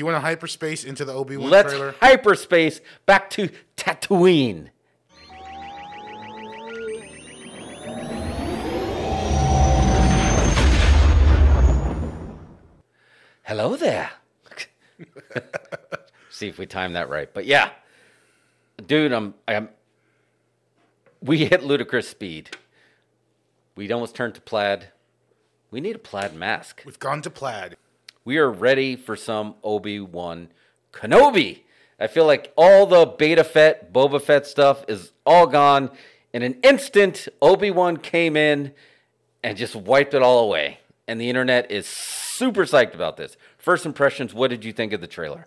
Do you want to hyperspace into the Obi Wan Let's trailer? hyperspace back to Tatooine. Hello there. See if we time that right. But yeah, dude, I'm, I'm. We hit ludicrous speed. We almost turned to plaid. We need a plaid mask. We've gone to plaid. We are ready for some Obi Wan Kenobi. I feel like all the Beta Fett, Boba Fett stuff is all gone. In an instant, Obi Wan came in and just wiped it all away. And the internet is super psyched about this. First impressions, what did you think of the trailer?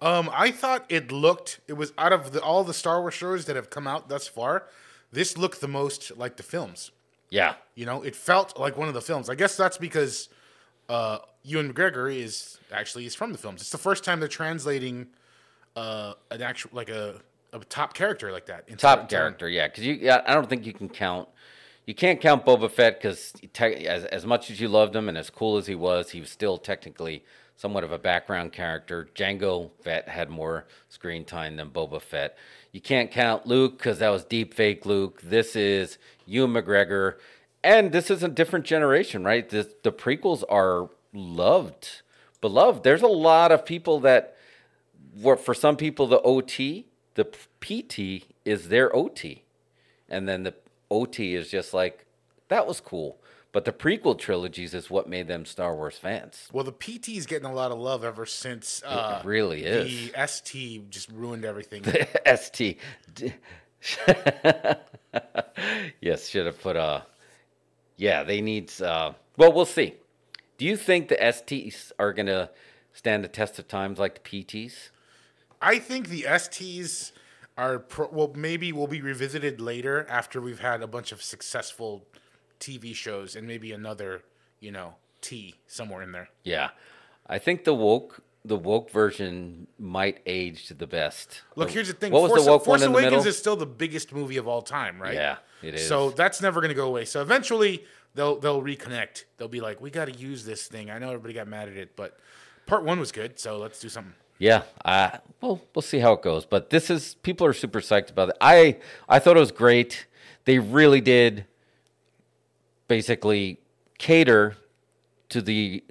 Um, I thought it looked. It was out of the, all the Star Wars shows that have come out thus far. This looked the most like the films. Yeah. You know, it felt like one of the films. I guess that's because uh, Ewan McGregor is actually is from the films. It's the first time they're translating uh, an actual like a, a top character like that. into- Top character, yeah. Because you, yeah, I don't think you can count. You can't count Boba Fett because te- as as much as you loved him and as cool as he was, he was still technically somewhat of a background character. Jango Fett had more screen time than Boba Fett. You can't count Luke because that was deep fake Luke. This is Ewan McGregor, and this is a different generation, right? The the prequels are loved, beloved. There's a lot of people that were for some people the OT, the PT is their OT, and then the OT is just like that was cool. But the prequel trilogies is what made them Star Wars fans. Well, the PT is getting a lot of love ever since uh, it really is. the ST just ruined everything. The ST. Yes, should have put a. Yeah, they need. Uh, well, we'll see. Do you think the STs are going to stand the test of times like the PTs? I think the STs are pro- well, maybe will be revisited later after we've had a bunch of successful TV shows and maybe another, you know, T somewhere in there. Yeah, I think the woke the woke version might age to the best. Look, here's the thing. What was Force, the woke Force one in the Awakens middle? is still the biggest movie of all time, right? Yeah, it is. So that's never going to go away. So eventually they'll they'll reconnect. They'll be like, we got to use this thing. I know everybody got mad at it, but part one was good. So let's do something. Yeah, uh, well, we'll see how it goes. But this is people are super psyched about it. I I thought it was great. They really did basically cater to the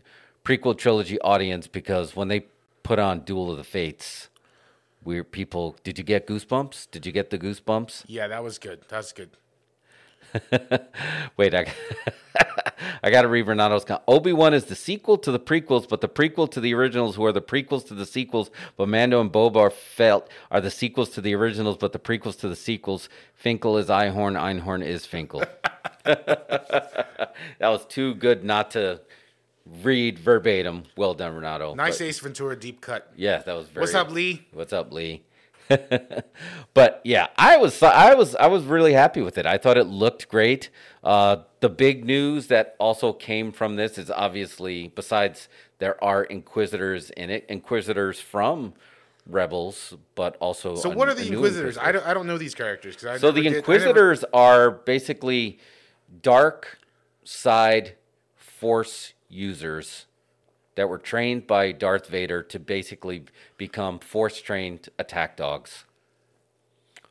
prequel trilogy audience because when they put on Duel of the Fates, we people. Did you get goosebumps? Did you get the goosebumps? Yeah, that was good. That's good. Wait, I, I got to read Renato's comment. Obi Wan is the sequel to the prequels, but the prequel to the originals, who are the prequels to the sequels. But Mando and Boba are felt are the sequels to the originals, but the prequels to the sequels. Finkel is Einhorn, Einhorn is Finkel. that was too good not to read verbatim. Well done, Renato. Nice But- Ace Ventura deep cut. yeah, that was very. What's up, Lee? What's up, Lee? but yeah, I was I was I was really happy with it. I thought it looked great. Uh, the big news that also came from this is obviously besides there are inquisitors in it, inquisitors from Rebels, but also So a- what are the Inquisitors? I don't I don't know these characters because I So the did- never- Inquisitors are basically dark side force users that were trained by Darth Vader to basically become force trained attack dogs.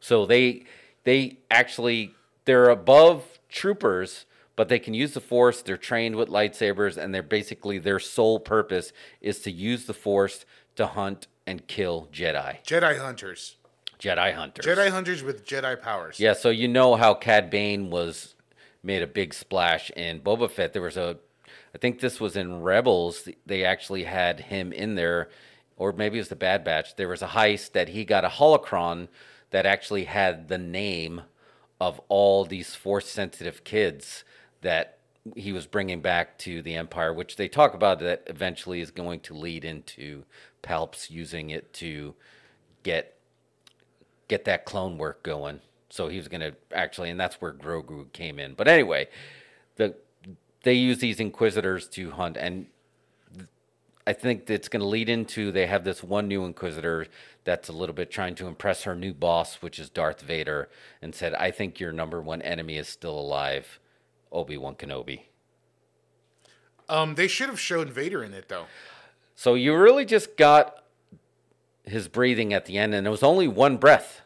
So they they actually they're above troopers, but they can use the force. They're trained with lightsabers, and they're basically their sole purpose is to use the force to hunt and kill Jedi, Jedi hunters. Jedi hunters. Jedi hunters with Jedi powers. Yeah, so you know how Cad Bane was made a big splash in Boba Fett. There was a, I think this was in Rebels. They actually had him in there, or maybe it was the Bad Batch. There was a heist that he got a holocron that actually had the name of all these force sensitive kids that he was bringing back to the Empire, which they talk about that eventually is going to lead into Palps using it to get get that clone work going. So he was going to actually, and that's where Grogu came in. But anyway, they use these inquisitors to hunt, and I think it's going to lead into they have this one new inquisitor that's a little bit trying to impress her new boss, which is Darth Vader, and said, "I think your number one enemy is still alive, Obi Wan Kenobi." Um, they should have shown Vader in it though. So you really just got his breathing at the end, and it was only one breath.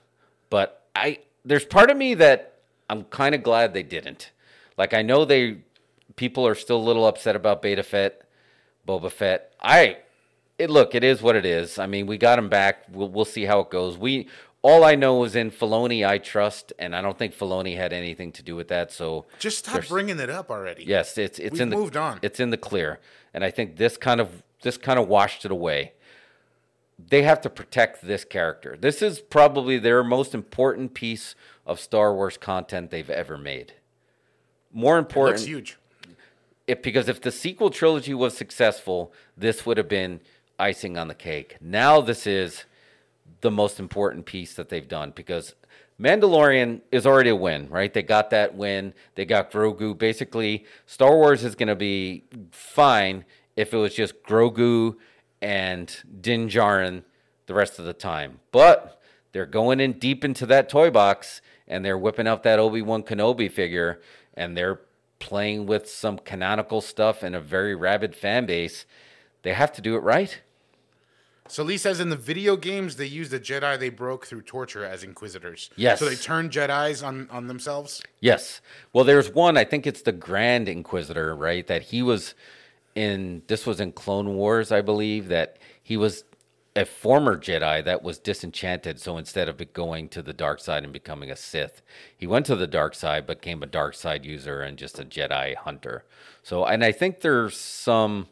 But I, there's part of me that I'm kind of glad they didn't. Like I know they, people are still a little upset about Beta Fett, Boba Fett. I, it look, it is what it is. I mean, we got him back. We'll we'll see how it goes. We all I know is in Filoni, I trust, and I don't think Filoni had anything to do with that. So Just stop bringing it up already. Yes, it's it's We've in the moved on. It's in the clear, and I think this kind of this kind of washed it away. They have to protect this character. This is probably their most important piece of Star Wars content they've ever made. More Looks important, huge. If because if the sequel trilogy was successful, this would have been icing on the cake. Now this is the most important piece that they've done because Mandalorian is already a win, right? They got that win. They got Grogu. Basically, Star Wars is going to be fine if it was just Grogu and Din Djarin the rest of the time. But they're going in deep into that toy box and they're whipping out that Obi-Wan Kenobi figure and they're playing with some canonical stuff and a very rabid fan base. They have to do it right. So Lee says in the video games they used the Jedi they broke through torture as inquisitors. Yes. So they turned Jedi's on on themselves. Yes. Well, there's one. I think it's the Grand Inquisitor, right? That he was in. This was in Clone Wars, I believe. That he was a former Jedi that was disenchanted. So instead of going to the dark side and becoming a Sith, he went to the dark side, became a dark side user and just a Jedi hunter. So, and I think there's some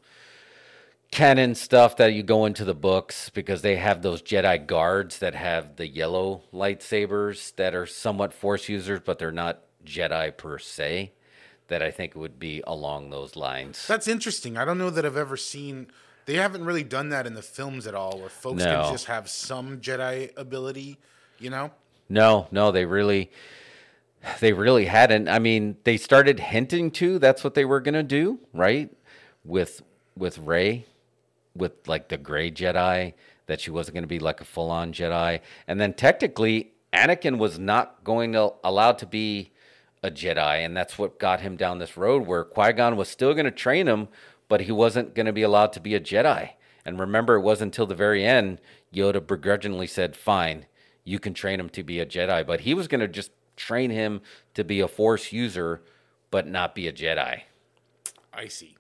canon stuff that you go into the books because they have those Jedi guards that have the yellow lightsabers that are somewhat Force users, but they're not Jedi per se. That I think would be along those lines. That's interesting. I don't know that I've ever seen. They haven't really done that in the films at all, where folks No. can just have some Jedi ability. You know. No, no, they really, they really hadn't. I mean, they started hinting to that's what they were gonna do, right? With with Rey, with like the gray Jedi, that she wasn't gonna be like a full on Jedi, and then technically Anakin was not going to allowed to be a Jedi, and that's what got him down this road where Qui Gon was still gonna train him, but he wasn't gonna be allowed to be a Jedi. And remember, it wasn't until the very end Yoda begrudgingly said, "Fine." you can train him to be a Jedi, but he was going to just train him to be a Force user, but not be a Jedi. I see.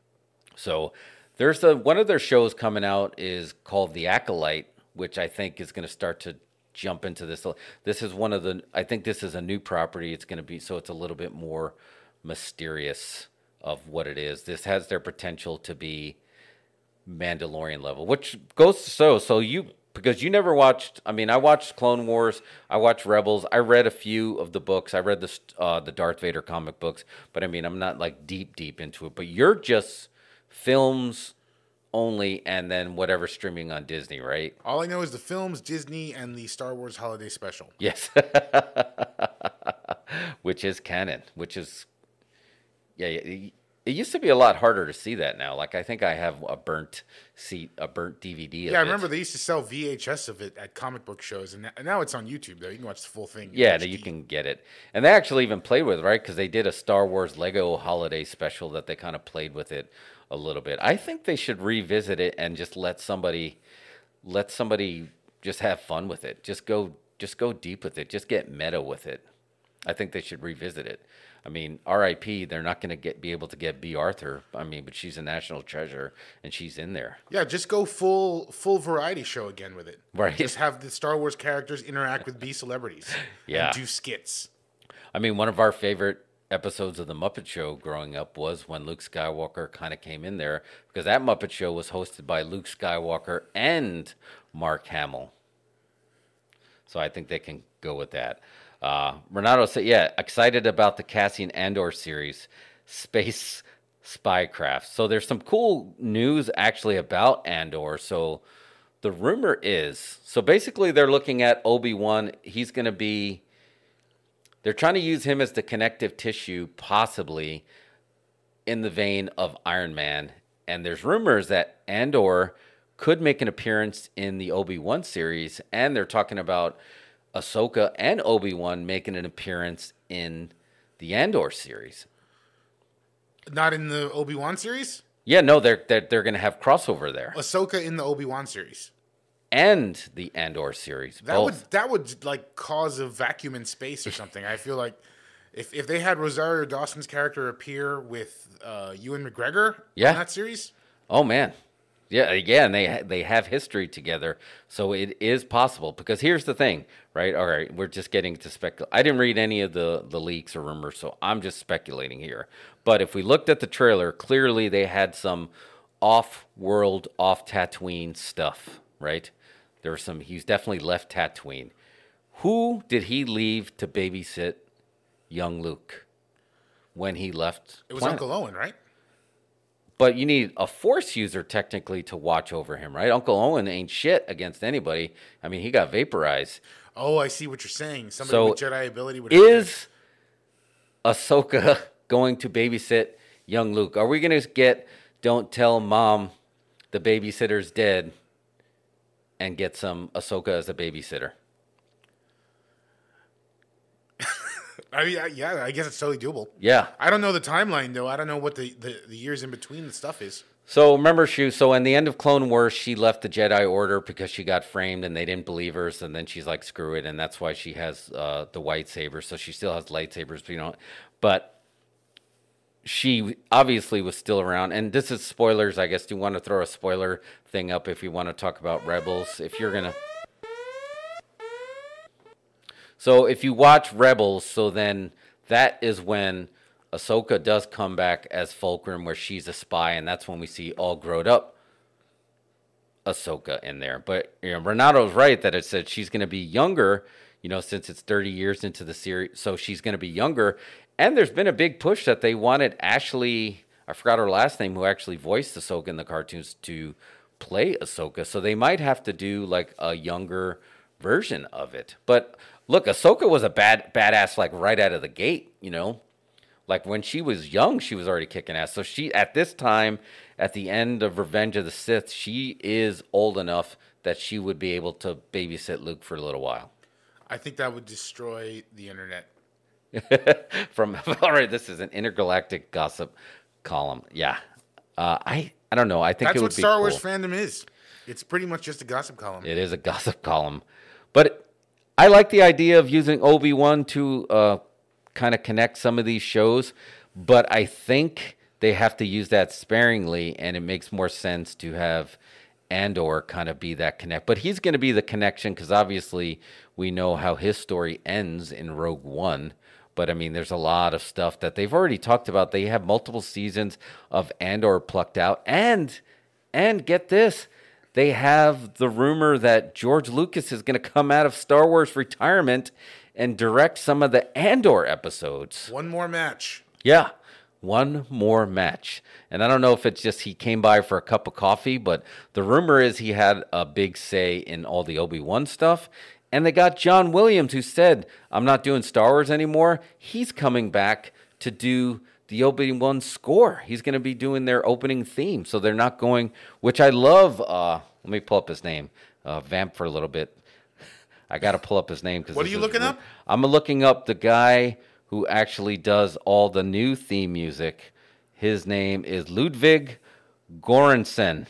So there's a one of their shows coming out is called The Acolyte, which I think is going to start to jump into this. This is one of the I think this is a new property. It's going to be so it's a little bit more mysterious of what it is. This has their potential to be Mandalorian level, which goes to so so you because you never watched. I mean, I watched Clone Wars, I watched Rebels, I read a few of the books, I read the uh, the Darth Vader comic books, but I mean, I'm not like deep deep into it. But you're just films only, and then whatever streaming on Disney, right? All I know is the films, Disney, and the Star Wars Holiday Special. Yes, which is canon, which is yeah. It, it used to be a lot harder to see that now. Like I think I have a burnt seat, a burnt DVD. Of Yeah, I it. remember they used to sell VHS of it at comic book shows, and now it's on YouTube though. You can watch the full thing. Yeah, you can get it. And they actually even played with it, right? Because they did a Star Wars Lego holiday special that they kind of played with it a little bit. I think they should revisit it and just let somebody let somebody just have fun with it. Just go just go deep with it. Just get meta with it. I think they should revisit it. I mean, R.I.P. They're not going to get be able to get Bea Arthur. I mean, but she's a national treasure and she's in there. Yeah, just go full full variety show again with it. Right. Just have the Star Wars characters interact with B celebrities. Yeah. And do skits. I mean, one of our favorite episodes of the Muppet Show growing up was when Luke Skywalker kind of came in there because that Muppet Show was hosted by Luke Skywalker and Mark Hamill. So I think they can go with that. Uh, Renato said, yeah, excited about the Cassian Andor series, Space Spycraft. So there's some cool news actually about Andor. So the rumor is, so basically they're looking at Obi-Wan. He's going to be they're trying to use him as the connective tissue, possibly in the vein of Iron Man. And there's rumors that Andor could make an appearance in the Obi Wan series, and they're talking about Ahsoka and Obi Wan making an appearance in the Andor series. Not in the Obi Wan series. Yeah, no, they're they're, they're going to have crossover there, Ahsoka in the Obi Wan series. and the Andor series. That both. would that would like cause a vacuum in space or something. I feel like if if they had Rosario Dawson's character appear with uh, Ewan McGregor Yeah. in that series, Oh man, yeah, again they ha- they have history together, so it is possible. Because here's the thing, right? All right, we're just getting to speculate. I didn't read any of the the leaks or rumors, so I'm just speculating here. But if we looked at the trailer, clearly they had some off-world, off Tatooine stuff, right? There was some. He's definitely left Tatooine. Who did he leave to babysit young Luke when he left? it was planet? Uncle Owen, right? But you need a force user technically to watch over him, right? Uncle Owen ain't shit against anybody. I mean, he got vaporized. Oh, I see what you're saying. Somebody So, with Jedi ability would Is Ahsoka going to babysit young Luke? Are we going to get don't tell mom the babysitter's dead and get some Ahsoka as a babysitter? I mean, yeah, I guess it's totally doable. Yeah. I don't know the timeline though. I don't know what the, the, the years in between the stuff is. So remember, she. So in the end of Clone Wars, she left the Jedi Order because she got framed and they didn't believe her. So then she's like, "Screw it," and that's why she has uh, the white saber. So she still has lightsabers, but you know, but she obviously was still around. And this is spoilers, I guess. Do you want to throw a spoiler thing up if you want to talk about Rebels? If you're gonna. So if you watch Rebels, so then that is when Ahsoka does come back as Fulcrum, where she's a spy, and that's when we see all grown up Ahsoka in there. But you know, Renato's right that it said she's going to be younger. You know, since it's 30 years into the series, so she's going to be younger. And there's been a big push that they wanted Ashley, I forgot her last name, who actually voiced Ahsoka in the cartoons, to play Ahsoka. So they might have to do like a younger version of it. But look, Ahsoka was a bad badass like right out of the gate, you know. Like when she was young, she was already kicking ass. So she at this time, at the end of Revenge of the Sith, she is old enough that she would be able to babysit Luke for a little while. I think that would destroy the internet. From all right, this is an intergalactic gossip column. Yeah, uh, I I don't know. I think That's it would what be Star Wars cool. fandom is. It's pretty much just a gossip column. It is a gossip column, but I like the idea of using Obi Wan to uh, kind of connect some of these shows. But I think they have to use that sparingly, and it makes more sense to have Andor kind of be that connect. But he's going to be the connection because obviously we know how his story ends in Rogue One. But I mean, there's a lot of stuff that they've already talked about. They have multiple seasons of Andor plucked out, and and get this, they have the rumor that George Lucas is going to come out of Star Wars retirement and direct some of the Andor episodes. One more match. Yeah, one more match. And I don't know if it's just he came by for a cup of coffee, but the rumor is he had a big say in all the Obi Wan stuff. And they got John Williams, who said, I'm not doing Star Wars anymore. He's coming back to do the Obi Wan score. He's going to be doing their opening theme. So they're not going, which I love. Uh, let me pull up his name, uh, vamp for a little bit. I got to pull up his name because What are you looking up? I'm looking up the guy who actually does all the new theme music. His name is Ludwig Göransson.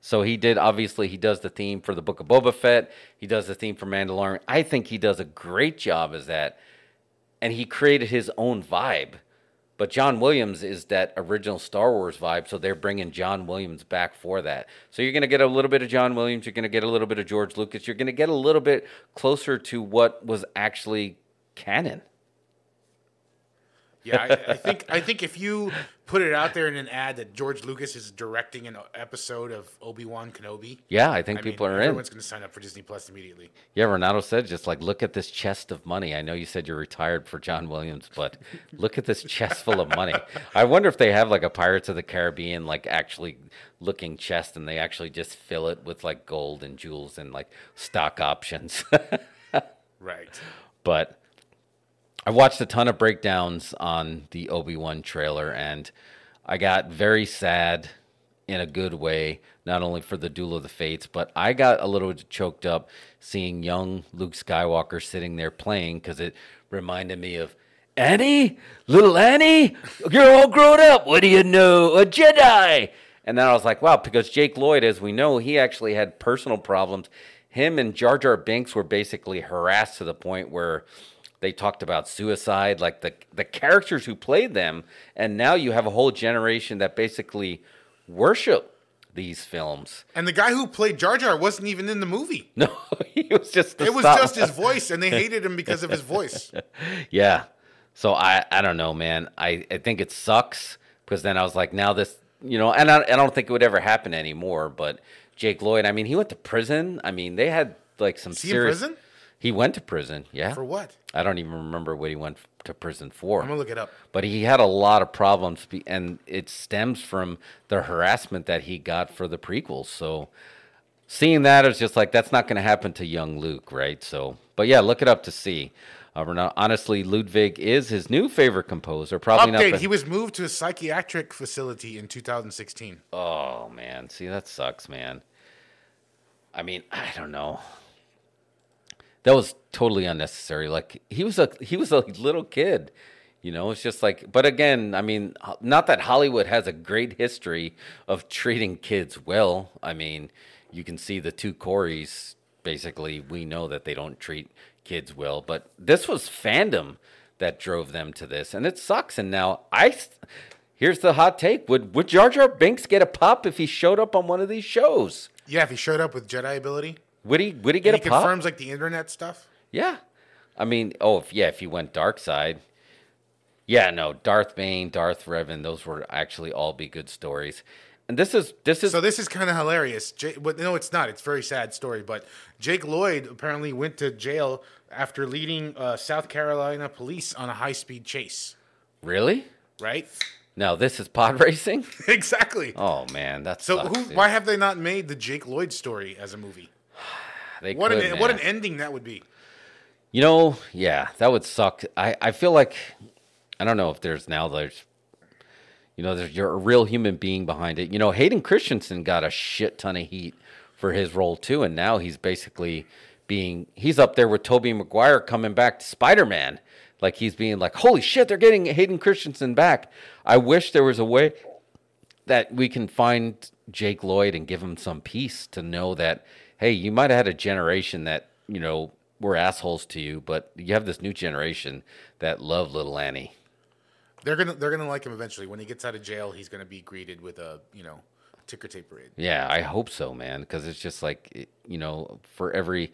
So he did obviously he does the theme for the Book of Boba Fett. He does the theme for Mandalorian. I think he does a great job as that, and he created his own vibe. But John Williams is that original Star Wars vibe, so they're bringing John Williams back for that. So you're going to get a little bit of John Williams, you're going to get a little bit of George Lucas, you're going to get a little bit closer to what was actually canon. Yeah, I, I think I think if you put it out there in an ad that George Lucas is directing an episode of Obi Wan Kenobi, Yeah, I think I people mean, are in. everyone's going to sign up for Disney Plus immediately. Yeah, Renato said just like look at this chest of money. I know you said you're retired for John Williams, but look at this chest full of money. I wonder if they have like a Pirates of the Caribbean like actually looking chest and they actually just fill it with like gold and jewels and like stock options. Right. but I watched a ton of breakdowns on the Obi-Wan trailer and I got very sad in a good way, not only for the Duel of the Fates, but I got a little choked up seeing young Luke Skywalker sitting there playing because it reminded me of Annie, little Annie, you're all grown up. What do you know? A Jedi. And then I was like, wow, because Jake Lloyd, as we know, he actually had personal problems. Him and Jar Jar Binks were basically harassed to the point where they talked about suicide, like the the characters who played them, and now you have a whole generation that basically worship these films. And the guy who played Jar Jar wasn't even in the movie. No, he was just. It was stop- just his voice, and they hated him because of his voice. Yeah. So I I don't know, man. I I think it sucks because then I was like, now this, you know, and I, I don't think it would ever happen anymore. But Jake Lloyd, I mean, he went to prison. I mean, they had like some Is he in serious. prison? He went to prison. Yeah. For what? I don't even remember what he went to prison for. I'm gonna look it up. But he had a lot of problems, and it stems from the harassment that he got for the prequels. So seeing that is just like that's not going to happen to young Luke, right? So, but yeah, look it up to see. Uh, we're not- honestly, Ludwig is his new favorite composer. Probably Update: not. He was moved to a psychiatric facility in 2016. oh man, see that sucks, man. I mean, I don't know. That was totally unnecessary. Like he was a he was a little kid. You know, it's just like, but again, I mean, not that Hollywood has a great history of treating kids well. I mean, you can see the two Corys, basically, we know that they don't treat kids well, but this was fandom that drove them to this, and it sucks. And now, I, here's the hot take would, would Jar Jar Binks get a pop if he showed up on one of these shows? Yeah, if he showed up with Jedi ability, Would he, would he get and he a pop? confirms like the internet stuff. Yeah. I mean, oh, if, yeah, if he went dark side. Yeah, no, Darth Bane, Darth Revan, those were actually all be good stories. And this is this is So this is kind of hilarious. Jake, but no, it's not. It's a very sad story. But Jake Lloyd apparently went to jail after leading uh, South Carolina police on a high-speed chase. really? Right? Now this is pod racing? exactly. Oh man, that's so who? Why have they not made the Jake Lloyd story as a movie? They What could, an what an ending that would be. You know, yeah, that would suck. I, I feel like I don't know if there's now there's you know, there's you're a real human being behind it. You know, Hayden Christensen got a shit ton of heat for his role too, and now he's basically being he's up there with Tobey Maguire coming back to Spider Man. Like he's being like, Holy shit, they're getting Hayden Christensen back. I wish there was a way that we can find Jake Lloyd and give him some peace to know that, hey, you might have had a generation that, you know, were assholes to you, but you have this new generation that love little Annie. They're gonna they're gonna like him eventually. When he gets out of jail, he's gonna be greeted with a you know ticker tape parade. Yeah, I hope so, man, because it's just like, you know, for every,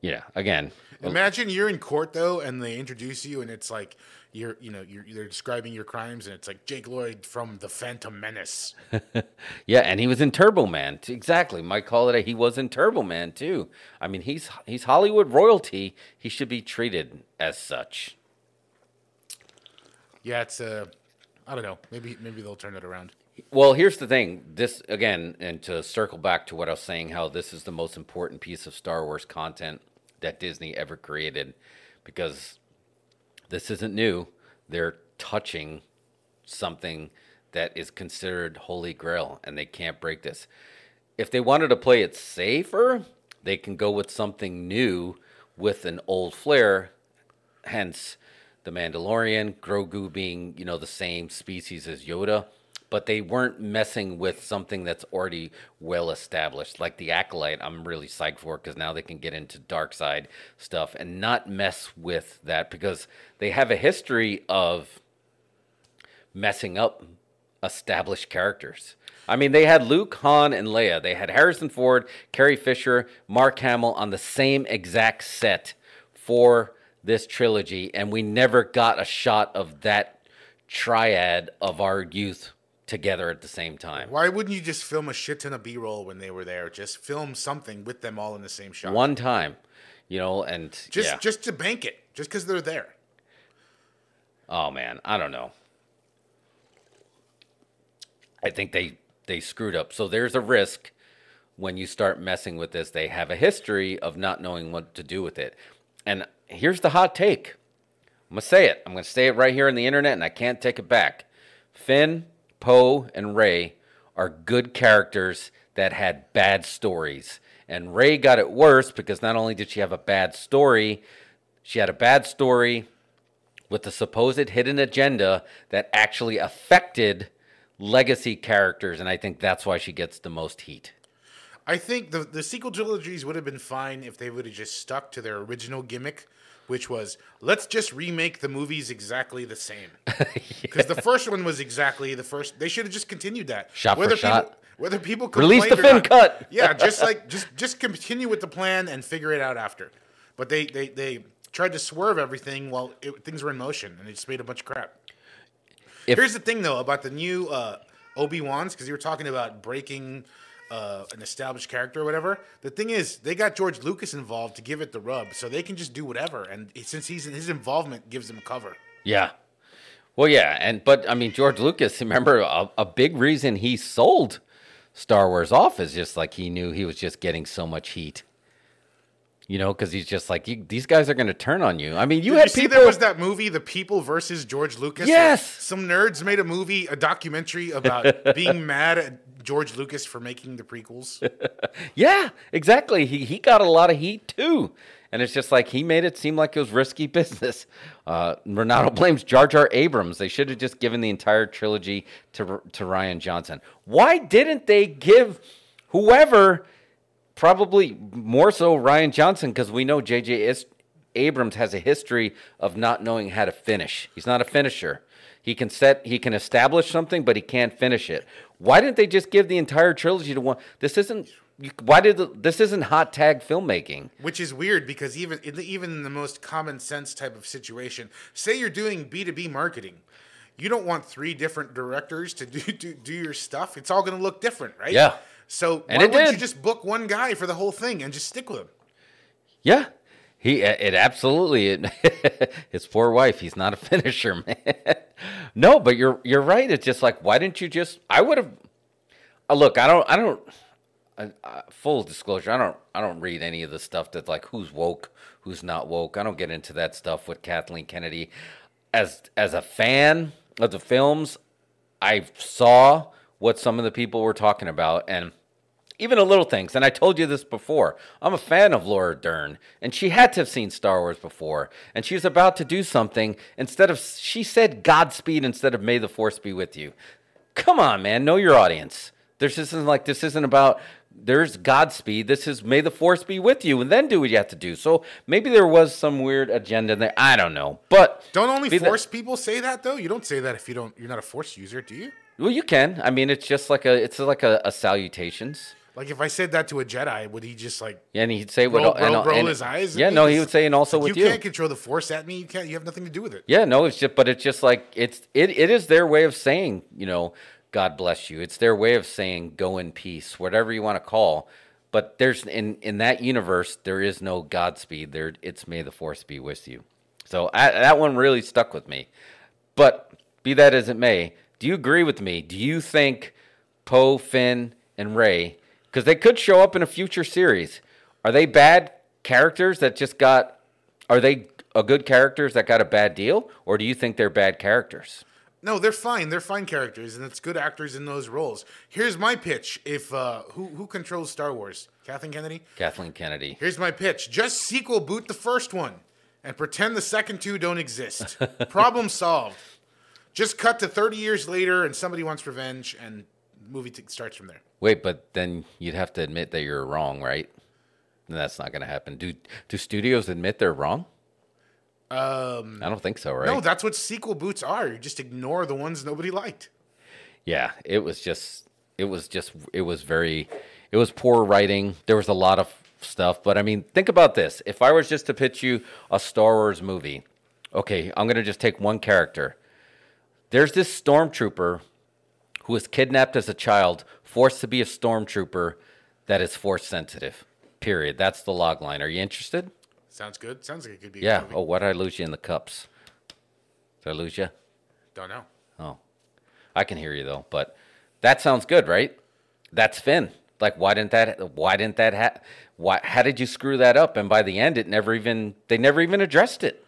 yeah, again, Imagine you're in court though, and they introduce you, and it's like you're you know you're they're describing your crimes, and it's like Jake Lloyd from the Phantom Menace. yeah, and he was in Turbo Man. Exactly, Mike Holiday. He was in Turbo Man too. I mean, he's he's Hollywood royalty. He should be treated as such. yeah, it's uh, I don't know. Maybe maybe they'll turn it around. Well, here's the thing. This again, and to circle back to what I was saying, how this is the most important piece of Star Wars content that Disney ever created, because this isn't new. They're touching something that is considered holy grail, and they can't break this. If they wanted to play it safer, they can go with something new with an old flair. Hence, the Mandalorian, Grogu being you know the same species as Yoda, but they weren't messing with something that's already well established, like the Acolyte. I'm really psyched for because now they can get into dark side stuff and not mess with that because they have a history of messing up established characters. I mean, they had Luke, Han, and Leia. They had Harrison Ford, Carrie Fisher, Mark Hamill on the same exact set for this trilogy, and we never got a shot of that triad of our youth together at the same time. Why wouldn't you just film a shit ton of B roll when they were there? Just film something with them all in the same shot. One time, you know, and just yeah. just to bank it, just because they're there. Oh man, I don't know. I think they they screwed up. So there's a risk when you start messing with this. They have a history of not knowing what to do with it. And here's the hot take. I'm gonna say it. I'm gonna say it right here on the internet, and I can't take it back. Finn, Poe, and Rey are good characters that had bad stories. And Rey got it worse because not only did she have a bad story, she had a bad story with the supposed hidden agenda that actually affected legacy characters, and I think that's why she gets the most heat. I think the the sequel trilogies would have been fine if they would have just stuck to their original gimmick, which was let's just remake the movies exactly the same. Because the first one was exactly the first. They should have just continued that. Shot for whether shot. People, whether people Release the fin cut. yeah, just like just just continue with the plan and figure it out after. But they they they tried to swerve everything while it, things were in motion, and it just made a bunch of crap. If- Here's the thing, though, about the new uh, Obi Wan's, because you were talking about breaking uh, an established character or whatever. The thing is, they got George Lucas involved to give it the rub, so they can just do whatever. And since he's his involvement gives them cover. Yeah. Well, yeah, and but I mean George Lucas. Remember, a, a big reason he sold Star Wars off is just like he knew he was just getting so much heat. You know, because he's just like these guys are going to turn on you. I mean, you Did had you see people. there was that movie, The People versus George Lucas? Yes! Some nerds made a movie, a documentary about being mad at George Lucas for making the prequels. Yeah, exactly. He he got a lot of heat too, and it's just like he made it seem like it was risky business. Uh, Renato blames Jar Jar Abrams. They should have just given the entire trilogy to to Rian Johnson. Why didn't they give whoever? Probably more so Rian Johnson because we know J.J. Is- Abrams has a history of not knowing how to finish. He's not a finisher. He can set, he can establish something, but he can't finish it. Why didn't they just give the entire trilogy to one? This isn't. Why did the, this isn't hot tag filmmaking? Which is weird because even in the, even in the most common sense type of situation, say you're doing B two B marketing, you don't want three different directors to do do, do your stuff. It's all going to look different, right? Yeah. So And why wouldn't you just book one guy for the whole thing and just stick with him? Yeah, he it absolutely it, his poor wife. He's not a finisher, man. No, but you're you're right. It's just like why didn't you just? I would have. Uh, look, I don't I don't. Uh, uh, full disclosure, I don't I don't read any of the stuff that's like who's woke, who's not woke. I don't get into that stuff with Kathleen Kennedy. As as a fan of the films, I saw what some of the people were talking about and even the little things. And I told you this before. I'm a fan of Laura Dern, and she had to have seen Star Wars before. And she was about to do something. Instead of, she said Godspeed instead of May the Force be with you. Come on, man. Know your audience. This isn't like, this isn't about, there's Godspeed. This is May the Force be with you, and then do what you have to do. So maybe there was some weird agenda there. I don't know. But Don't only be that- force people say that though. You don't say that if you don't. You're not a force user, do you? well, you can. I mean, it's just like a, it's like a, a salutations. Like if I said that to a Jedi, would he just like Yeah, and he'd say what roll, and, roll, roll and- his eyes? Yeah, no, he would say, and also like, with you you. can't control the force at me. You can't. You have nothing to do with it. Yeah, no, it's just, but it's just like it's it, it is their way of saying, you know, God bless you. It's their way of saying go in peace, whatever you want to call. But there's in in that universe there is no Godspeed. There, it's May the Force be with you. So I, that one really stuck with me. But be that as it may, do you agree with me? Do you think Poe, Finn, and Rey, because they could show up in a future series, are they bad characters that just got? Are they a good characters that got a bad deal, or do you think they're bad characters? No, they're fine. They're fine characters, and it's good actors in those roles. Here's my pitch: If uh, who who controls Star Wars? Kathleen Kennedy. Kathleen Kennedy. Here's my pitch: Just sequel boot the first one, and pretend the second two don't exist. Problem solved. Just cut to 30 years later, and somebody wants revenge, and movie t- starts from there. Wait, but then you'd have to admit that you're wrong, right? And that's not going to happen. Do do studios admit they're wrong? Um, I don't think so, right? No, that's what sequel boots are. You just ignore the ones nobody liked. Yeah, it was just it was just it was very it was poor writing. There was a lot of stuff, but I mean, think about this. If I was just to pitch you a Star Wars movie, okay, I'm going to just take one character. There's this stormtrooper who was kidnapped as a child, forced to be a stormtrooper that is force sensitive. Period. That's the log line. Are you interested? Sounds good. Sounds like it could be. A Yeah. Oh, what did I lose you in the cups? Did I lose you? Don't know. Oh, I can hear you though. But that sounds good, right? That's Finn. Like, why didn't that? Why didn't that? Ha- why? How did you screw that up? And by the end, it never even. They never even addressed it.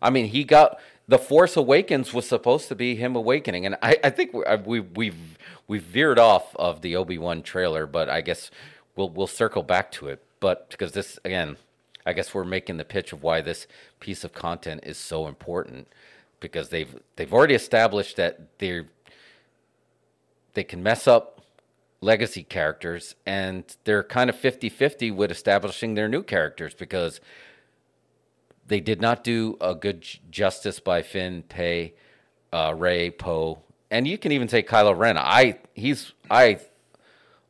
I mean, he got the Force Awakens was supposed to be him awakening, and I, I think we we we've we've veered off of the Obi Wan trailer, but I guess we'll we'll circle back to it. But because this again, I guess we're making the pitch of why this piece of content is so important because they've they've already established that they're they can mess up legacy characters and they're kind of 50-50 with establishing their new characters because they did not do a good justice by Finn, Pay, uh, Rey, Poe, and you can even say Kylo Ren. I he's I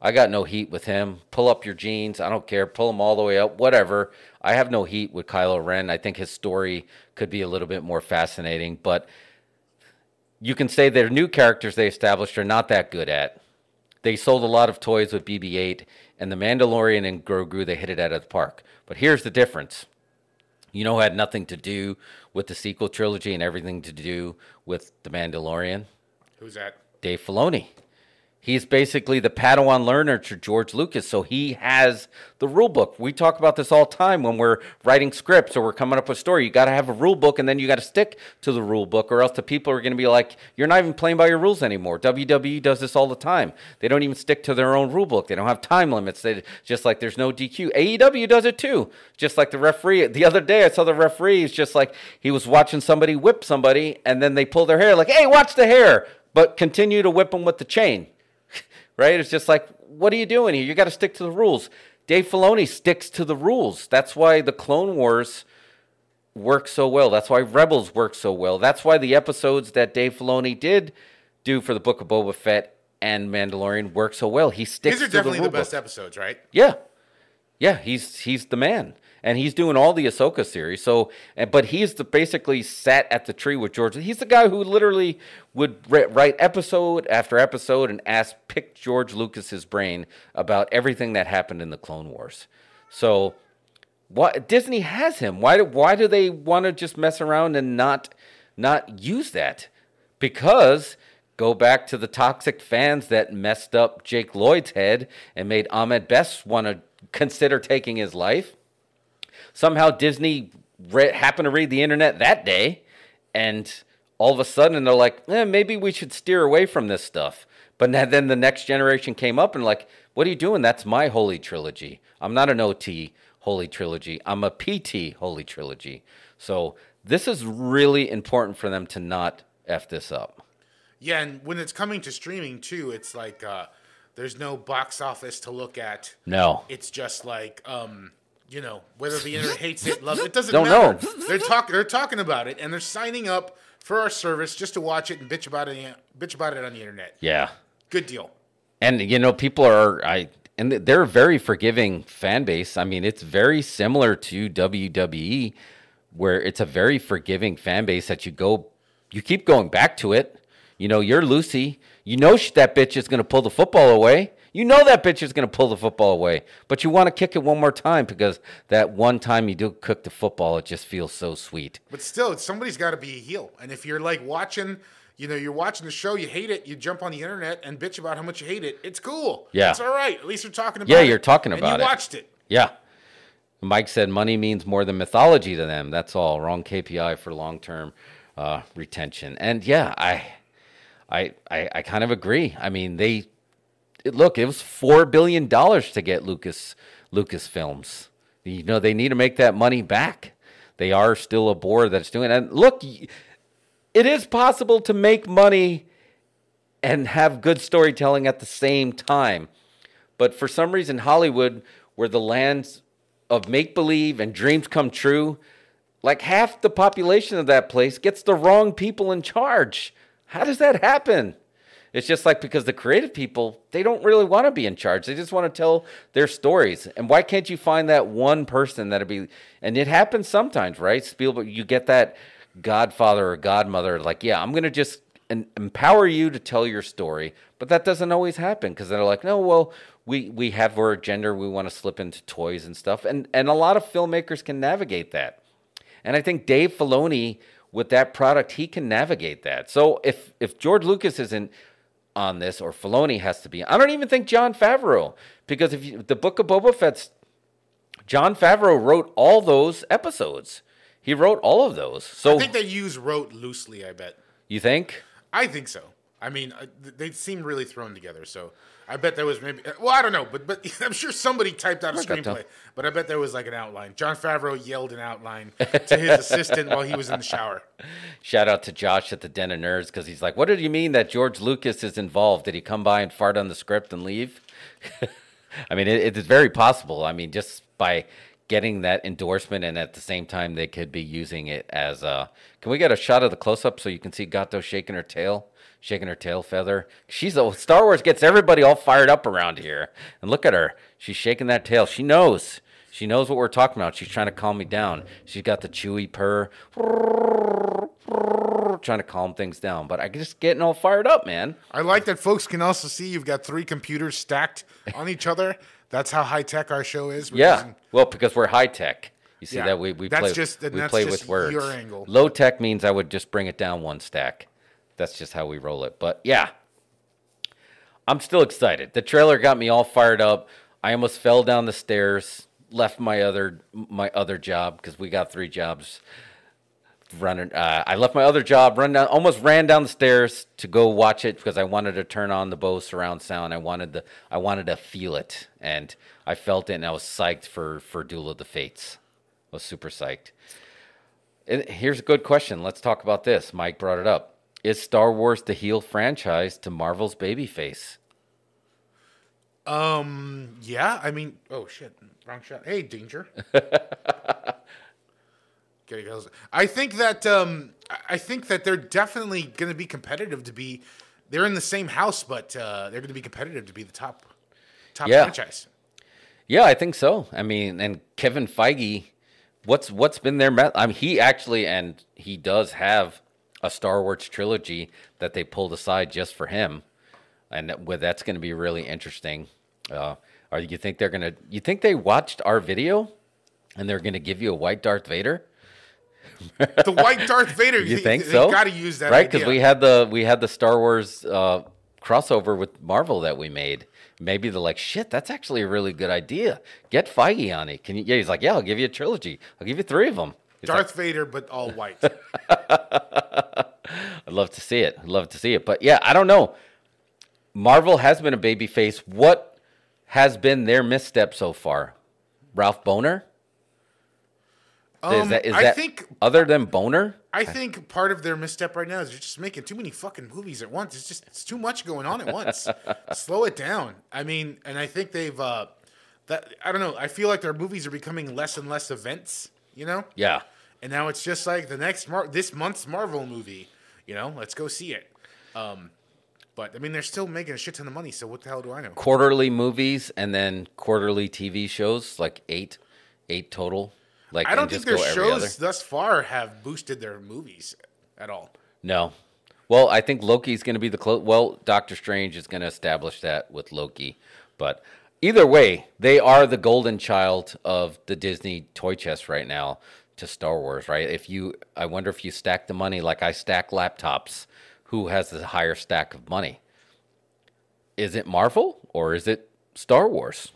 I got no heat with him. Pull up your jeans. I don't care. Pull them all the way up. Whatever. I have no heat with Kylo Ren. I think his story could be a little bit more fascinating, but you can say their new characters they established are not that good at. They sold a lot of toys with BB-8, and the Mandalorian and Grogu they hit it out of the park. But here's the difference. You know, had nothing to do with the sequel trilogy and everything to do with the Mandalorian. Who's that? Dave Filoni. He's basically the Padawan learner to George Lucas, so he has the rule book. We talk about this all the time when we're writing scripts or we're coming up with story. You got to have a rule book, and then you got to stick to the rule book, or else the people are going to be like, "You're not even playing by your rules anymore." WWE does this all the time. They don't even stick to their own rule book. They don't have time limits. They just like there's no DQ. AEW does it too. Just like the referee. The other day, I saw the referee. Just like he was watching somebody whip somebody, and then they pull their hair, like, "Hey, watch the hair," but continue to whip them with the chain right? It's just like, what are you doing here? You got to stick to the rules. Dave Filoni sticks to the rules. That's why the Clone Wars work so well. That's why Rebels work so well. That's why the episodes that Dave Filoni did do for the Book of Boba Fett and Mandalorian work so well. He sticks These are to the definitely the, best episodes, right? Yeah, yeah, he's he's the man, and he's doing all the Ahsoka series. So, but he's the basically sat at the tree with George. He's the guy who literally would write episode after episode and ask, pick George Lucas's brain about everything that happened in the Clone Wars. So, what Disney has him? Why do why do they want to just mess around and not not use that? Because go back to the toxic fans that messed up Jake Lloyd's head and made Ahmed Best want to consider taking his life. Somehow Disney re- happened to read the internet that day, and all of a sudden they're like, eh, maybe we should steer away from this stuff. But then the next generation came up and like, what are you doing? That's my holy trilogy. I'm not an OT holy trilogy. I'm a PT holy trilogy. So this is really important for them to not f this up. Yeah, and when it's coming to streaming too, it's like uh, there's no box office to look at. No. It's just like um, you know, whether the internet hates it, loves it, it doesn't Don't matter. know. They're talking they're talking about it and they're signing up for our service just to watch it and bitch about it bitch about it on the internet. Yeah. Good deal. And you know, people are I and they're a very forgiving fan base. I mean, it's very similar to WWE, where it's a very forgiving fan base that you go, you keep going back to it. You know, you're Lucy. You know sh- that bitch is going to pull the football away. You know that bitch is going to pull the football away, but you want to kick it one more time because that one time you do cook the football, it just feels so sweet. But still, somebody's got to be a heel. And if you're like watching, you know, you're watching the show, you hate it, you jump on the internet and bitch about how much you hate it. It's cool. Yeah. it's all right. At least you're talking about Yeah, it. you're talking and about you it. You watched it. Yeah. Mike said money means more than mythology to them. That's all. Wrong KPI for long term uh, retention. And yeah, I, I, I, I kind of agree. I mean, they it, look. It was four billion dollars to get Lucas Lucasfilms. You know, they need to make that money back. They are still a board that's doing. It. And look, it is possible to make money and have good storytelling at the same time. But for some reason, Hollywood, where the lands of make believe and dreams come true, like half the population of that place gets the wrong people in charge. How does that happen? It's just like because the creative people, they don't really want to be in charge. They just want to tell their stories. And why can't you find that one person that'd be and it happens sometimes, right? Spielberg, you get that godfather or godmother, like, yeah, I'm gonna just empower you to tell your story. But that doesn't always happen because they're like, no, well, we we have our gender, we want to slip into toys and stuff. And and a lot of filmmakers can navigate that. And I think Dave Filoni with that product, he can navigate that. So if if George Lucas isn't on this or Filoni has to be, I don't even think Jon Favreau because if you, the Book of Boba Fett's Jon Favreau wrote all those episodes. He wrote all of those. So I think they use wrote loosely. I bet. you think? I think so. I mean, uh, they seem really thrown together. So I bet there was maybe. Well, I don't know, but but I'm sure somebody typed out a screenplay. But I bet there was like an outline. Jon Favreau yelled an outline to his assistant while he was in the shower. Shout out to Josh at the Den of Nerds because he's like, "What did you mean that George Lucas is involved? Did he come by and fart on the script and leave?" I mean, it, it's very possible. I mean, just by getting that endorsement, and at the same time, they could be using it as a. Can we get a shot of the close up so you can see Gato shaking her tail, shaking her tail feather? She's a Star Wars gets everybody all fired up around here, and look at her. She's shaking that tail. She knows. She knows what we're talking about. She's trying to calm me down. She's got the chewy purr, trying to calm things down. But I'm just getting all fired up, man. I like that folks can also see you've got three computers stacked on each other. That's how high tech our show is. We're Yeah. using- Well, because we're high tech. You see Yeah. that we we That's play just- we play just with words. your angle. Low tech means I would just bring it down one stack. That's just how we roll it. But yeah. I'm still excited. The trailer got me all fired up. I almost fell down the stairs, left my other my other job because we got three jobs running. Uh, I left my other job, run down, almost ran down the stairs to go watch it because I wanted to turn on the Bose surround sound. I wanted the, I wanted to feel it, and I felt it, and I was psyched for for Duel of the Fates. I was super psyched. And here's a good question. Let's talk about this. Mike brought it up. Is Star Wars the heel franchise to Marvel's babyface? Um. Yeah. I mean. Oh shit. Wrong shot. Hey, danger. Getting. I think that. Um. I- think that they're definitely going to be competitive to be. They're in the same house, but uh, they're going to be competitive to be the top. Top Yeah. franchise. Yeah, I think so. I mean, and Kevin Feige, what's what's been their met? I mean, he actually and he does have a Star Wars trilogy that they pulled aside just for him, and that, that's going to be really interesting. Uh, or you think they're gonna? You think they watched our video, and they're going to give you a white Darth Vader? The white Darth Vader. You they- think they so? Got to use that, right? Because we had the we had the Star Wars uh, crossover with Marvel that we made. Maybe they're like, shit, that's actually a really good idea. Get Feige on it. Can you? Yeah, he's like, yeah, I'll give you a trilogy. I'll give you three of them. Darth Vader, but all white. I'd love to see it. I'd love to see it. But yeah, I don't know. Marvel has been a baby face. What has been their misstep so far? Ralph Boner? Is Um, that, is I that think other than Boner? I think part of their misstep right now is they're just making too many fucking movies at once. It's just it's too much going on at once. Slow it down. I mean, and I think they've uh that I don't know. I feel like their movies are becoming less and less events, you know? Yeah. And now it's just like the next Mar- this month's Marvel movie, you know? Let's go see it. Um but I mean, they're still making a shit ton of money, so what the hell do I know? Quarterly movies and then quarterly TV shows, like eight, eight total. Like I don't think their shows thus far have boosted their movies at all. No. Well, I think Loki's going to be the close. Well, Doctor Strange is going to establish that with Loki, but either way, they are the golden child of the Disney toy chest right now to Star Wars. Right? If you, I wonder if you stack the money like I stack laptops. Who has the higher stack of money? Is it Marvel or is it Star Wars?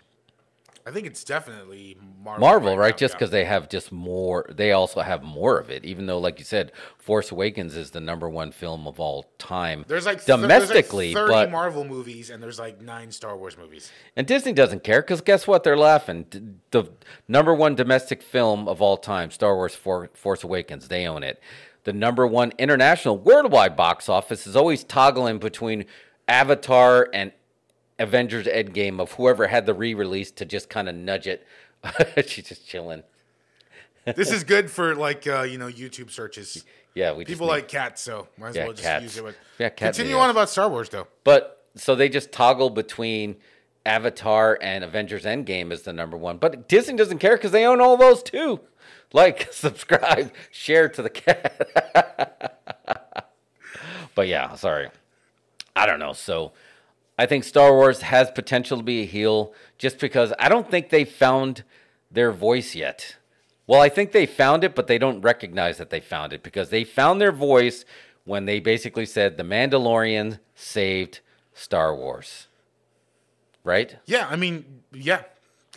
I think it's definitely Marvel. Marvel, right? now, Just yeah. because they have just more, they also have more of it. Even though, like you said, Force Awakens is the number one film of all time. There's like domestically, there's like 30 but Marvel movies and there's like nine Star Wars movies. and Disney doesn't care because guess what? They're laughing. D- The number one domestic film of all time, Star Wars: For- Force Awakens, they own it. The number one international worldwide box office is always toggling between Avatar and Avengers Endgame of whoever had the re-release to just kind of nudge it. She's just chilling. This is good for like uh, you know YouTube searches. Yeah, we People need- like cats, so might as Yeah, well just cats. use it. With. Yeah, cat Continue videos. on about Star Wars though. But so they just toggle between Avatar and Avengers Endgame as the number one. But Disney doesn't care because they own all those too. Like, subscribe, share to the cat. but yeah, sorry. I don't know. So I think Star Wars has potential to be a heel just because I don't think they found their voice yet. Well, I think they found it, but they don't recognize that they found it because they found their voice when they basically said The Mandalorian saved Star Wars. Right? Yeah, I mean, yeah.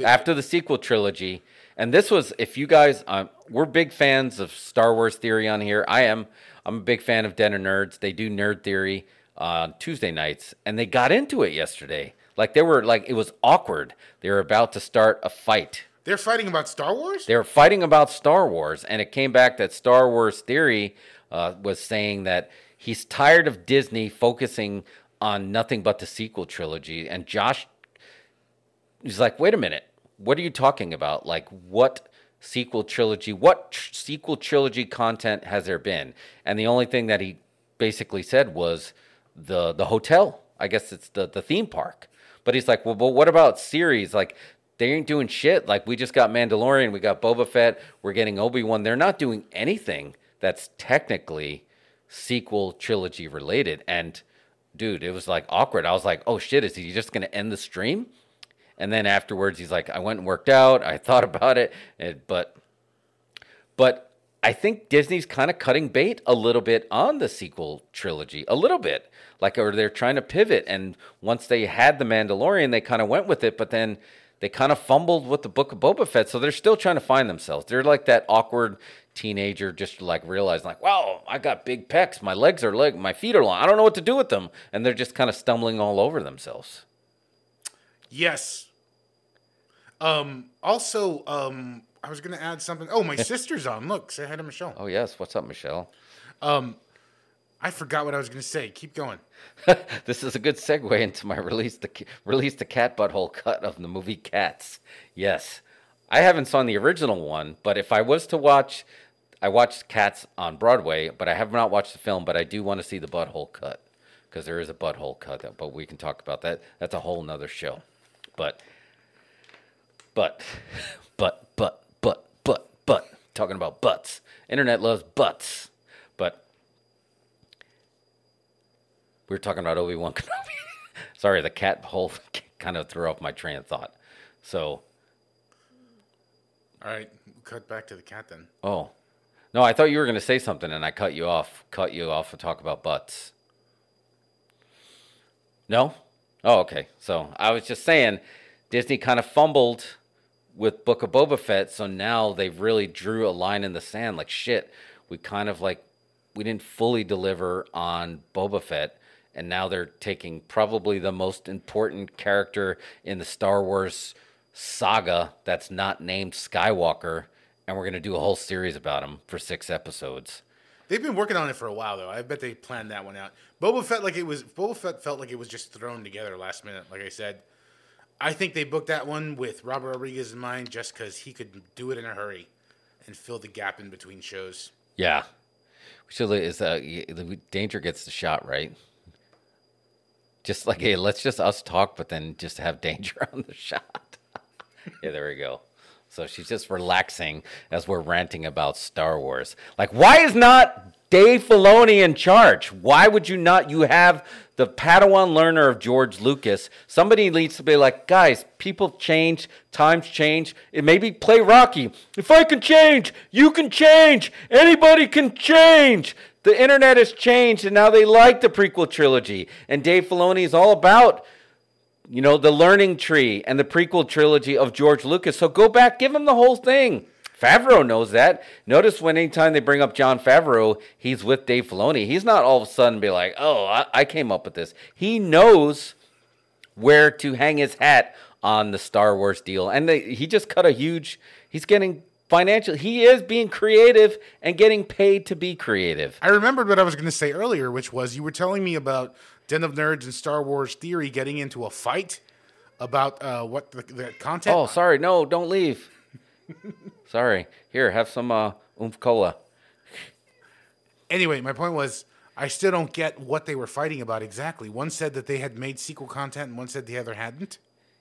After the sequel trilogy. And this was, if you guys, um, we're big fans of Star Wars theory on here. I am. I'm a big fan of Den of Nerds. They do nerd theory. On Tuesday nights, and they got into it yesterday. Like they were like it was awkward. They were about to start a fight. They're fighting about Star Wars. They were fighting about Star Wars, and it came back that Star Wars theory uh, was saying that he's tired of Disney focusing on nothing but the sequel trilogy. And Josh, he's like, wait a minute, what are you talking about? Like, what sequel trilogy? What tr- sequel trilogy content has there been? And the only thing that he basically said was the the hotel. I guess it's the the theme park. But he's like, well, but what about series? Like, they ain't doing shit. Like, we just got Mandalorian, we got Boba Fett, we're getting Obi Wan. They're not doing anything that's technically sequel trilogy related. And dude, it was like awkward. I was like, oh shit, is he just gonna end the stream? And then afterwards, he's like, I went and worked out. I thought about it, and, but, but I think Disney's kind of cutting bait a little bit on the sequel trilogy, a little bit. Like, or they're trying to pivot. And once they had the Mandalorian, they kind of went with it, but then they kind of fumbled with the Book of Boba Fett. So they're still trying to find themselves. They're like that awkward teenager, just like realizing, like, wow, I got big pecs. My legs are leg, my feet are long. I don't know what to do with them, and they're just kind of stumbling all over themselves. Yes. Um. Also, um, I was gonna add something. Oh, my sister's on. Look, say hi to Michelle. Oh yes, what's up, Michelle? Um, I forgot what I was gonna say. Keep going. this is a good segue into my release the release the cat butthole cut of the movie Cats. Yes, I haven't seen the original one, but if I was to watch, I watched Cats on Broadway, but I have not watched the film. But I do want to see the butthole cut because there is a butthole cut. But we can talk about that. That's a whole nother show. But, but, but, but, but. Talking about butts. Internet loves butts. But we were talking about Obi Wan Kenobi. Sorry, the cat hole kind of threw off my train of thought. So, All right, cut back to the cat then. oh, no, I thought you were going to say something, and I cut you off. Cut you off to talk about butts. No? Oh, okay. So I was just saying, Disney kind of fumbled with Book of Boba Fett, so now they've really drew a line in the sand. Like shit, we kind of like we didn't fully deliver on Boba Fett, and now they're taking probably the most important character in the Star Wars saga that's not named Skywalker, and we're gonna do a whole series about him for six episodes. They've been working on it for a while though. I bet they planned that one out. Boba Fett like it was Boba Fett felt like it was just thrown together last minute. Like I said, I think they booked that one with Robert Rodriguez in mind, just because he could do it in a hurry and fill the gap in between shows. Yeah. Should is the danger gets the shot, right? Just like hey, let's just us talk, but then just have danger on the shot. yeah, there we go. So she's just relaxing as we're ranting about Star Wars. Like, why is not Dave Filoni in charge? Why would you not? You have the Padawan learner of George Lucas. Somebody needs to be like, guys, people change, times change. It maybe play Rocky. If I can change, you can change. Anybody can change. The internet has changed, and now they like the prequel trilogy. And Dave Filoni is all about you know, the learning tree and the prequel trilogy of George Lucas. So go back, give him the whole thing. Favreau knows that. Notice when anytime they bring up Jon Favreau, he's with Dave Filoni. He's not all of a sudden be like, oh, I, I came up with this. He knows where to hang his hat on the Star Wars deal. And they, he just cut a huge, he's getting financial, he is being creative and getting paid to be creative. I remembered what I was going to say earlier, which was you were telling me about Den of Nerds and Star Wars Theory getting into a fight about uh, what the, the content. Oh, sorry. No, don't leave. sorry. Here, have some uh, oomph cola. Anyway, my point was I still don't get what they were fighting about exactly. One said that they had made sequel content, and one said the other hadn't.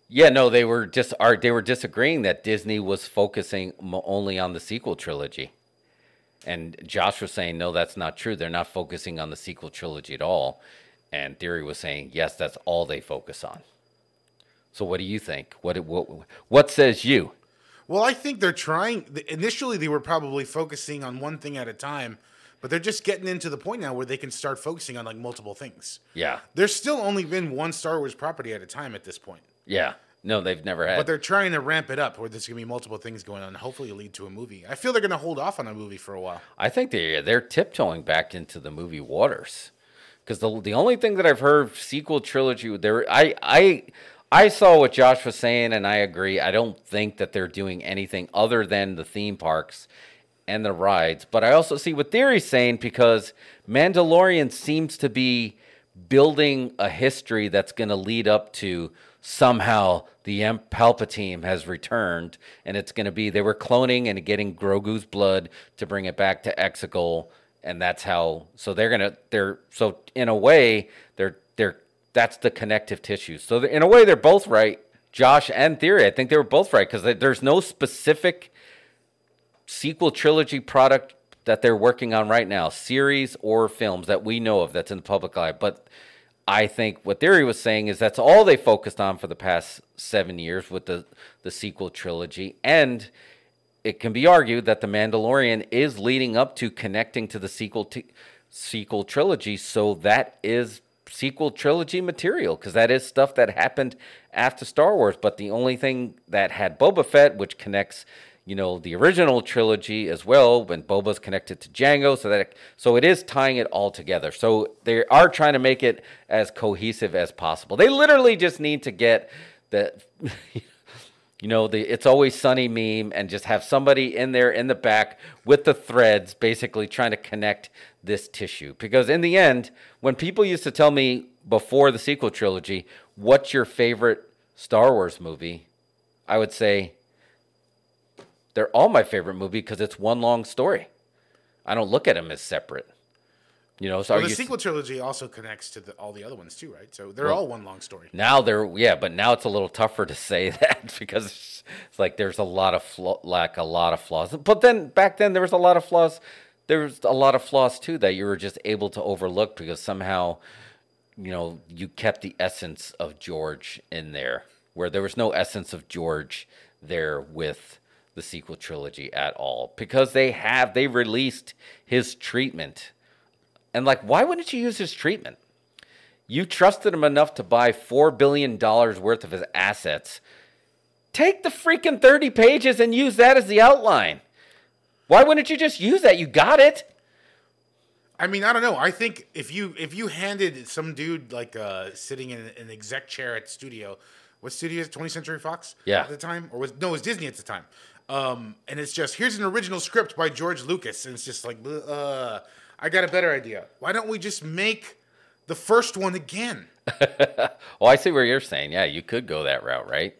Yeah, no, they were just are they were disagreeing that Disney was focusing only on the sequel trilogy, and Josh was saying no, that's not true. They're not focusing on the sequel trilogy at all, and Theory was saying yes, that's all they focus on. So, what do you think? What what what says you? Well, I think they're trying. Initially, they were probably focusing on one thing at a time, but they're just getting into the point now where they can start focusing on like multiple things. Yeah, There's still only been one Star Wars property at a time at this point, yeah. No, they've never had. but they're trying to ramp it up where there's gonna be multiple things going on. Hopefully, lead to a movie. I feel they're gonna hold off on a movie for a while. I think they they're tiptoeing back into the movie waters because the the only thing that I've heard sequel trilogy there, I I I saw what Josh was saying, and I agree. I don't think that they're doing anything other than the theme parks and the rides. But I also see what Theory's saying because Mandalorian seems to be building a history that's going to lead up to somehow the Emp Palpatine has returned, and it's going to be they were cloning and getting Grogu's blood to bring it back to Exegol, and that's how. So they're gonna they're so in a way they're they're that's the connective tissue. So in a way they're both right, Josh and Theory. I think they were both right because there's no specific sequel trilogy product that they're working on right now, series or films that we know of that's in the public eye, but I think what Theory was saying is that's all they focused on for the past seven years with the, the sequel trilogy. And it can be argued that The Mandalorian is leading up to connecting to the sequel t- sequel trilogy. So that is sequel trilogy material because that is stuff that happened after Star Wars. But the only thing that had Boba Fett, which connects you know the original trilogy as well when Boba's connected to Jango, so that it, so it is tying it all together. So they are trying to make it as cohesive as possible. They literally just need to get the you know the it's always sunny meme and just have somebody in there in the back with the threads basically trying to connect this tissue because in the end when people used to tell me before the sequel trilogy what's your favorite Star Wars movie I would say they're all my favorite movie because it's one long story. I don't look at them as separate. You know, so Well, the sequel trilogy also connects to the, all the other ones too, right? So they're Well- all one long story. now they're yeah, but now it's a little tougher to say that because it's, it's like there's a lot of flaw, like a lot of flaws. But then back then there was a lot of flaws. There was a lot of flaws too that you were just able to overlook because somehow, you know, you kept the essence of George in there, where there was no essence of George there with the sequel trilogy at all because they have they released his treatment. And like why wouldn't you use his treatment? You trusted him enough to buy $4 billion worth of his assets. Take the freaking 30 pages and use that as the outline. Why wouldn't you just use that? You got it. I mean, I don't know. I think if you if you handed some dude like uh, sitting in an exec chair at studio, what studio is 20th Century Fox? Yeah. At the time, or was no, it was Disney at the time. Um, and it's just here's an original script by George Lucas, and it's just like, uh, I got a better idea. Why don't we just make the first one again? well, I see where you're saying. Yeah, you could go that route, right?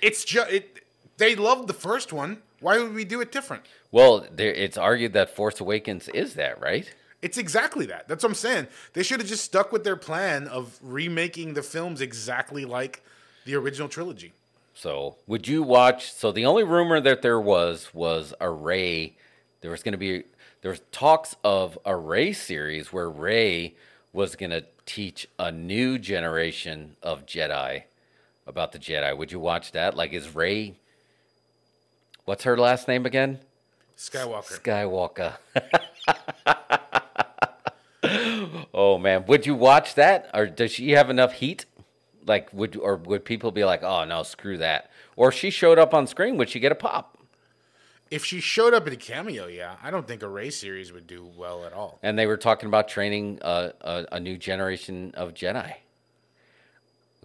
It's just it. They loved the first one. Why would we do it different? Well, there, it's argued that Force Awakens is that, right? It's exactly that. That's what I'm saying. They should have just stuck with their plan of remaking the films exactly like the original trilogy. So, would you watch? So, the only rumor that there was was a Rey. There was going to be there was talks of a Rey series where Rey was going to teach a new generation of Jedi about the Jedi. Would you watch that? Like, is Rey? What's her last name again? Skywalker. Skywalker. oh man, would you watch that, or does she have enough heat? Like, would or would people be like, "Oh no, screw that"? Or if she showed up on screen, would she get a pop? If she showed up in a cameo, yeah, I don't think a Rey series would do well at all. And they were talking about training a, a, a new generation of Jedi.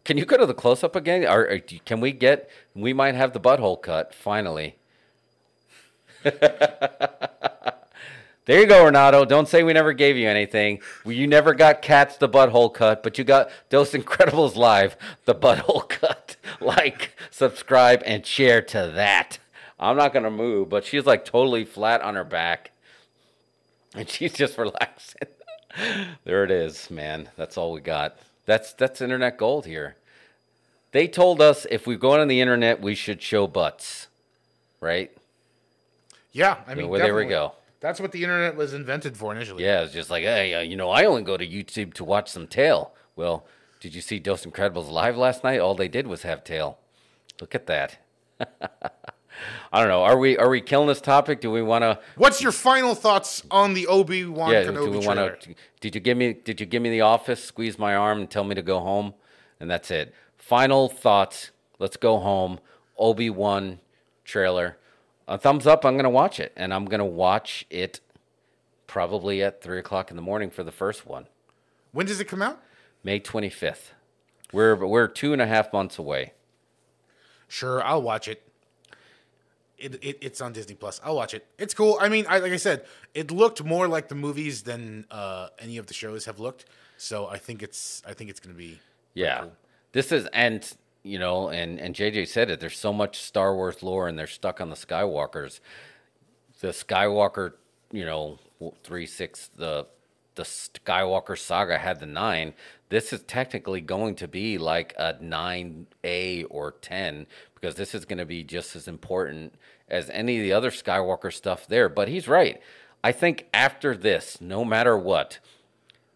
Can you go to the close up again, or, or can we get? We might have the butthole cut finally. There you go, Renato. Don't say we never gave you anything. You never got Cats the butthole cut, but you got Dos Incredibles live the butthole cut. Like, subscribe, and share to that. I'm not gonna move, but she's like totally flat on her back, and she's just relaxing. there it is, man. That's all we got. That's that's internet gold here. They told us if we go on the internet, we should show butts, right? Yeah, I mean, well, there we go. That's what the internet was invented for initially. Yeah, it's just like, hey, uh, you know, I only go to YouTube to watch some tail. Well, did you see Dos Incredibles live last night? All they did was have tail. Look at that. I don't know. Are we are we killing this topic? Do we want to? What's your final thoughts on the Obi Wan Yeah. Kenobi Do we want to? Did you give me? Did you give me the office? Squeeze my arm and tell me to go home, and that's it. Final thoughts. Let's go home. Obi Wan trailer. A thumbs up. I'm gonna watch it, and I'm gonna watch it probably at three o'clock in the morning for the first one. When does it come out? May 25th. We're we're two and a half months away. Sure, I'll watch it. It, it. It's on Disney Plus. I'll watch it. It's cool. I mean, I, like I said, it looked more like the movies than uh, any of the shows have looked. So I think it's I think it's going to be Yeah. cool. This is and you know, and and JJ said it. There's so much Star Wars lore, and they're stuck on the Skywalkers. The Skywalker, you know, three six the the Skywalker saga had the nine. This is technically going to be like a nine A or ten because this is going to be just as important as any of the other Skywalker stuff there. But he's right. I think after this, no matter what,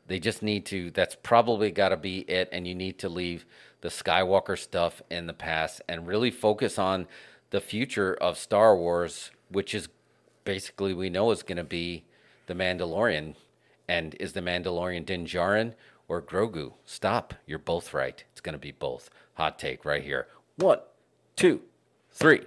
they just need to. That's probably got to be it, and you need to leave the Skywalker stuff in the past and really focus on the future of Star Wars, which is basically we know is going to be the Mandalorian. And is the Mandalorian Din Djarin or Grogu? Stop. You're both right. It's going to be both. Hot take right here. One, two, three.